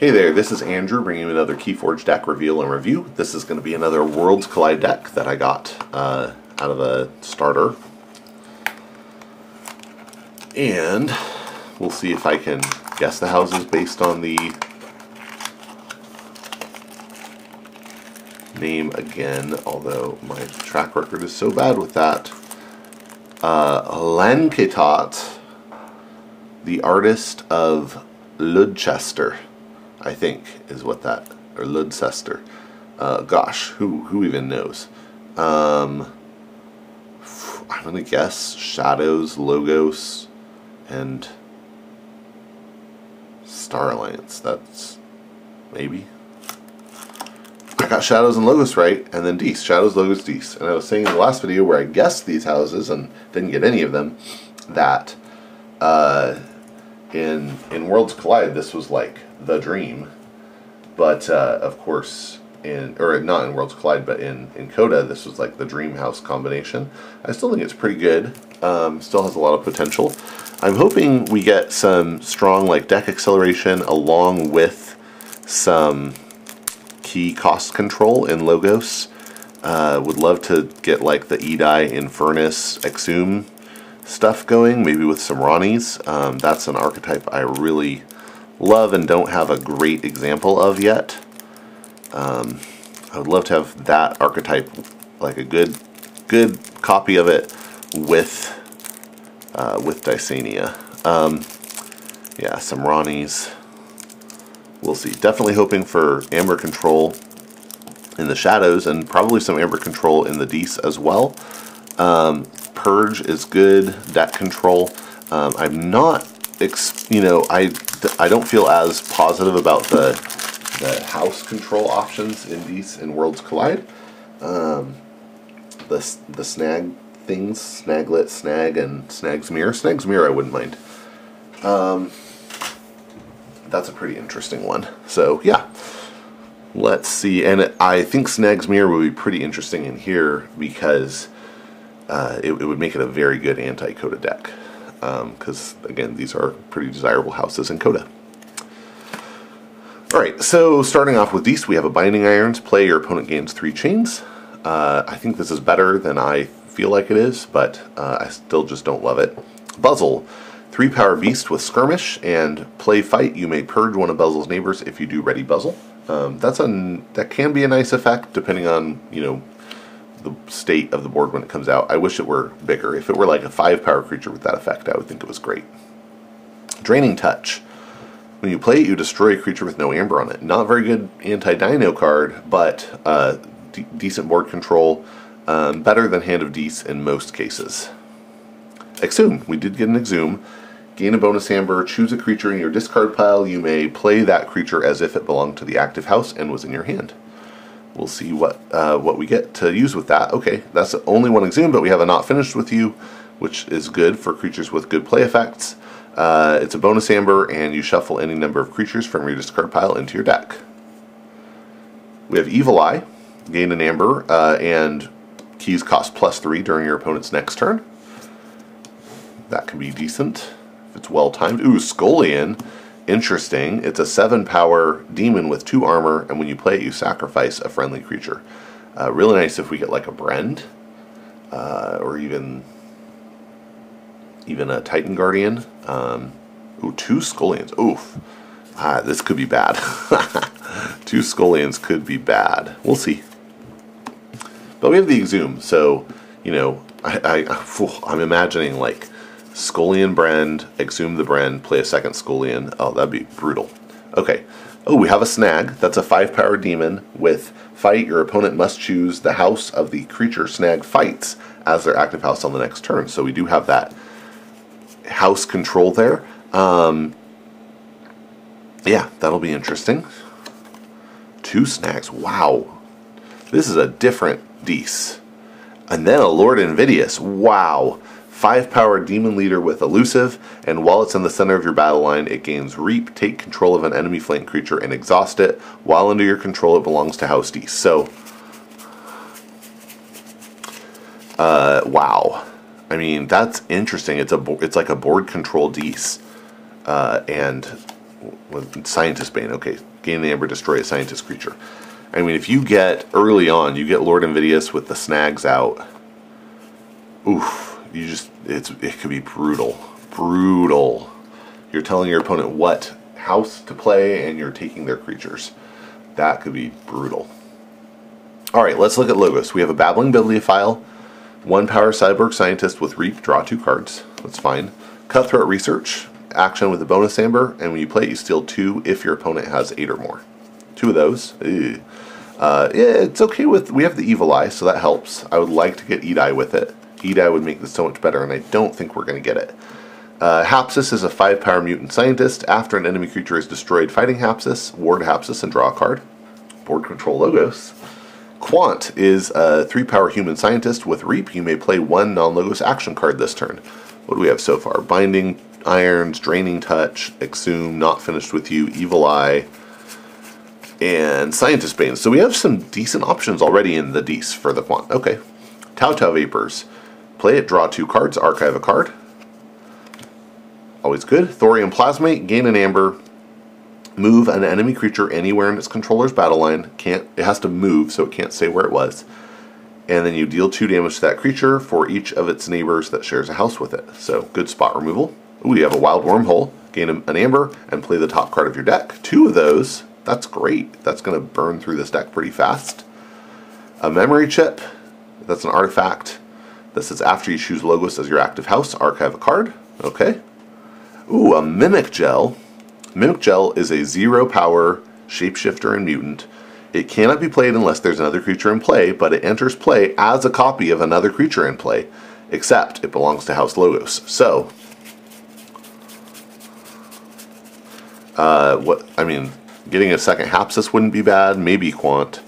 Hey there, this is Andrew bringing you another Keyforge deck reveal and review. This is going to be another Worlds Collide deck that I got uh, out of a starter. And we'll see if I can guess the houses based on the name again, although my track record is so bad with that. Uh, Lanketot, the artist of Ludchester. I think is what that or Ludcester. Uh, gosh, who who even knows? Um, I'm gonna guess Shadows, Logos, and Star Alliance. That's maybe. I got Shadows and Logos right, and then Dis. Shadows, Logos, Dis. And I was saying in the last video where I guessed these houses and didn't get any of them, that uh, in in Worlds Collide this was like the dream. But uh, of course, in or not in Worlds Collide, but in in Coda, this was like the dream house combination. I still think it's pretty good. Um, still has a lot of potential. I'm hoping we get some strong like deck acceleration along with some key cost control in Logos. Uh, would love to get like the Edai, Infurnace, Exhume stuff going, maybe with some Ronnies. Um, that's an archetype I really love and don't have a great example of yet. Um, I would love to have that archetype, like a good, good copy of it with uh, with Dysania. Um, yeah, some Ronnies. We'll see. Definitely hoping for Amber Control in the Shadows and probably some Amber Control in the Dis as well. Um, Purge is good. Deck Control. Um, I'm not, you know, I I don't feel as positive about the the house control options in these in Worlds Collide. Um, the the snag things, Snaglet, Snag, and Snag's Mirror. Snag's Mirror I wouldn't mind. Um, that's a pretty interesting one. So yeah, let's see. And I think Snag's Mirror would be pretty interesting in here because uh, it, it would make it a very good anti-Coda deck because um, again these are pretty desirable houses in Coda. Alright, so starting off with these, we have a Binding Irons. Play, your opponent gains three chains. Uh, I think this is better than I feel like it is, but uh, I still just don't love it. Buzzle, three power beast with skirmish, and play fight. You may purge one of Buzzle's neighbors if you do ready Buzzle. Um, that's a that can be a nice effect depending on you know the state of the board when it comes out. I wish it were bigger. If it were like a five power creature with that effect, I would think it was great. Draining Touch. When you play it, you destroy a creature with no amber on it. Not very good anti-dino card, but uh, decent board control. Um, better than Hand of Dis in most cases. Exhume. We did get an Exhume. Gain a bonus amber. Choose a creature in your discard pile. You may play that creature as if it belonged to the active house and was in your hand we'll see what uh, what we get to use with that. Okay, that's only one exhume, but we have a not finished with you, which is good for creatures with good play effects. Uh, it's a bonus amber, and you shuffle any number of creatures from your discard pile into your deck. We have Evil Eye, gain an amber, uh, and keys cost plus three during your opponent's next turn. That can be decent if it's well timed. Ooh, Scullion Interesting. It's a 7 power demon with 2 armor, and when you play it, you sacrifice a friendly creature. Uh, really nice if we get like a Brend, uh, or even even a Titan Guardian. Um, ooh, two Scullions. Oof. Ah, this could be bad. two Scullions could be bad. We'll see. But we have the Exhume, so, you know, I, I, I'm imagining like Scullion Brend, exhume the Brend, play a second Scullion. Oh, that'd be brutal. Okay. Oh, we have a snag. That's a five power demon with fight. Your opponent must choose the house of the creature snag fights as their active house on the next turn. So we do have that house control there. Um, yeah, that'll be interesting. Two snags. Wow. This is a different Dis. And then a Lord Invidious. Wow. 5 power demon leader with elusive, and while it's in the center of your battle line, it gains reap, take control of an enemy flank creature, and exhaust it. While under your control, it belongs to House D. So, uh, wow. I mean, that's interesting. It's a it's like a board control Dis. Uh, and with Scientist Bane. Okay, gain the amber, destroy a scientist creature. I mean, if you get early on, you get Lord Invidious with the snags out. Oof, you just it's it could be brutal, brutal. You're telling your opponent what house to play, and you're taking their creatures. That could be brutal. All right, let's look at logos. We have a babbling bibliophile, one power cyborg scientist with reap, draw two cards. That's fine. Cutthroat research, action with a bonus amber, and when you play, you steal two if your opponent has eight or more. Two of those. Uh, it's okay with. We have the evil eye, so that helps. I would like to get Edeye with it. Edeye would make this so much better, and I don't think we're going to get it. Uh, Hapsis is a 5 power mutant scientist. After an enemy creature is destroyed fighting Hapsis, ward Hapsis and draw a card. Board control logos. Quant is a 3 power human scientist with Reap. You may play one non logos action card this turn. What do we have so far? Binding Irons, Draining Touch, Exhume, Not Finished with You, Evil Eye, and Scientist Bane. So we have some decent options already in the Dis for the Quant. Okay. Tau Tau Vapors. Play it, draw two cards, archive a card. Always good. Thorium Plasmate, gain an amber, move an enemy creature anywhere in its controller's battle line. Can't it has to move, so it can't say where it was. And then you deal two damage to that creature for each of its neighbors that shares a house with it. So good spot removal. Ooh, you have a wild wormhole, gain an amber, and play the top card of your deck. Two of those, that's great. That's going to burn through this deck pretty fast. A memory chip, that's an artifact. This is after you choose Logos as your active house, archive a card. Okay. Ooh, a Mimic Gel. Mimic Gel is a zero power shapeshifter and mutant. It cannot be played unless there's another creature in play, but it enters play as a copy of another creature in play, except it belongs to House Logos. So, uh, what I mean, getting a second Hapsis wouldn't be bad. Maybe Quant.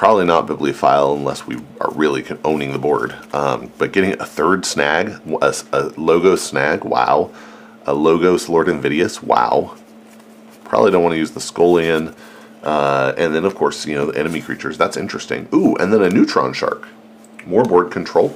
Probably not Bibliophile unless we are really owning the board. Um, but getting a third snag, a, a Logos snag, wow a Logos Lord Invidious. Wow. Probably don't want to use the Scullion. Uh, and then, of course, you know, the enemy creatures. That's interesting. Ooh, and then a Neutron Shark. More board control.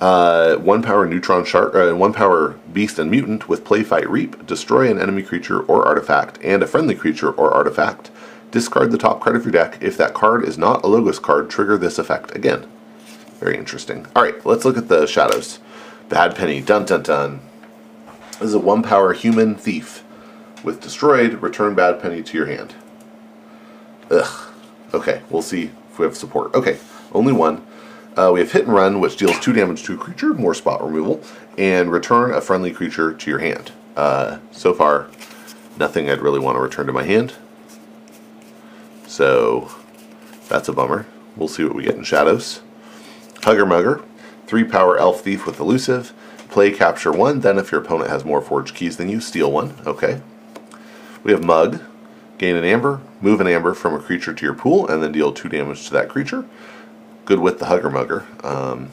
Uh, one power Neutron Shark, uh, one power Beast and Mutant with Play Fight Reap. Destroy an enemy creature or artifact and a friendly creature or artifact. Discard the top card of your deck. If that card is not a Logos card, trigger this effect again. Very interesting. All right, let's look at the shadows. Bad Penny. Dun dun dun. This is a one power human thief. With destroyed, return bad penny to your hand. Ugh. Okay, we'll see if we have support. Okay, only one. Uh, we have hit and run, which deals two damage to a creature, more spot removal, and return a friendly creature to your hand. Uh, so far, nothing I'd really want to return to my hand. So that's a bummer. We'll see what we get in shadows. Hugger Mugger, three power elf thief with elusive. Play capture one, then if your opponent has more forged keys than you, steal one. Okay. We have Mug. Gain an amber, move an amber from a creature to your pool, and then deal two damage to that creature. Good with the Hugger Mugger. Um,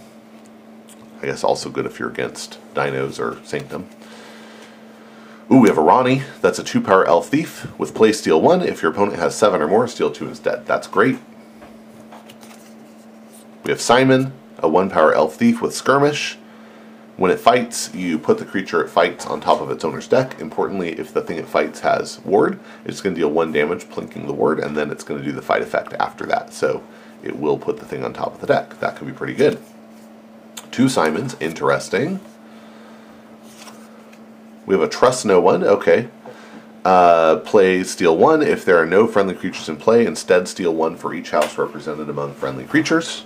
I guess also good if you're against Dinos or Sanctum. Ooh, we have a Ronnie. That's a two power elf thief with play steal one. If your opponent has seven or more, steal two instead. That's great. We have Simon, a one power elf thief with skirmish. When it fights, you put the creature it fights on top of its owner's deck. Importantly, if the thing it fights has ward, it's going to deal one damage, plinking the ward, and then it's going to do the fight effect after that. So it will put the thing on top of the deck. That could be pretty good. Two Simons, interesting. We have a Trust No One, okay. Uh, play Steal One. If there are no friendly creatures in play, instead steal one for each house represented among friendly creatures.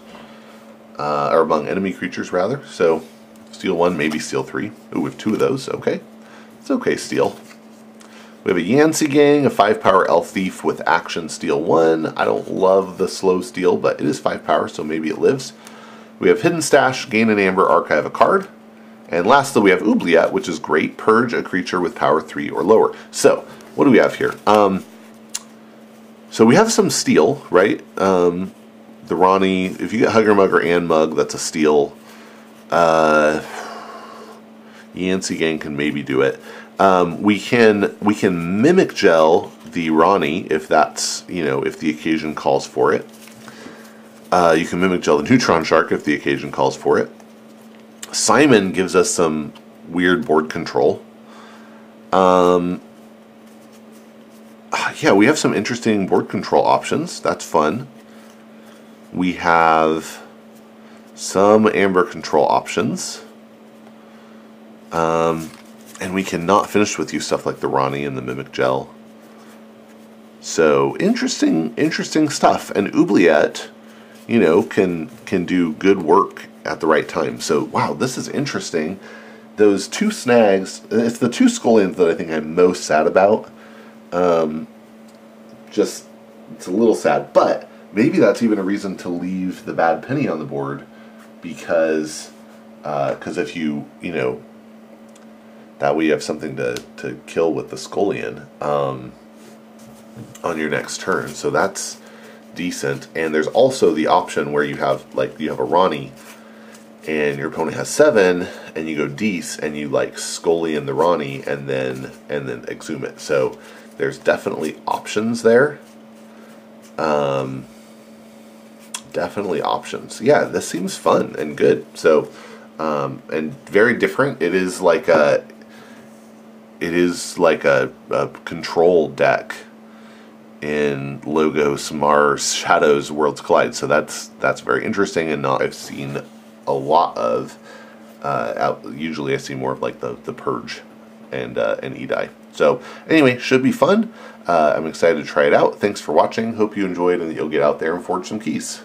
Uh, or among enemy creatures, rather. So Steal one, maybe steal three. Ooh, we have two of those. Okay. It's okay, steal. We have a Yantzee Gang, a 5 power elf thief with action steal 1. I don't love the slow steal, but it is 5 power, so maybe it lives. We have Hidden Stash, gain an amber, archive a card. And lastly, we have Oubliette, which is great. Purge a creature with power 3 or lower. So, what do we have here? Um, so we have some steel, right? Um, the Ronnie, if you get Hugger Mugger and Mug, that's a steal. Uh, Yantzee Gang can maybe do it. Um, we can we can mimic gel the Ronnie if that's you know if the occasion calls for it. Uh, you can mimic gel the Neutron Shark if the occasion calls for it. Simon gives us some weird board control. Um, uh, yeah, we have some interesting board control options. That's fun. We have some amber control options. Um, and we cannot finish with you stuff like the Ronnie and the Mimic Gel. So interesting, interesting stuff. And Oubliette, you know, can can do good work at the right time. So wow, this is interesting. Those two snags, it's the two Scullions that I think I'm most sad about. Um, just it's a little sad, but maybe that's even a reason to leave the bad penny on the board because because uh, if you you know that way you have something to, to kill with the Scullion um, on your next turn. So that's decent. And there's also the option where you have like you have a Ronnie and your opponent has seven and you go Dis and you like Scullion the Ronnie and then and then exhume it. So there's definitely options there. Um, definitely options. Yeah, this seems fun and good. So, um, and very different. It is like a, it is like a, a control deck in Logos, Mars, Shadows, Worlds Collide. So that's that's very interesting and not I've seen a lot of. Uh, out, usually I see more of like the the Purge and uh, and Edai. So anyway, should be fun. Uh, I'm excited to try it out. Thanks for watching. Hope you enjoyed and that you'll get out there and forge some keys.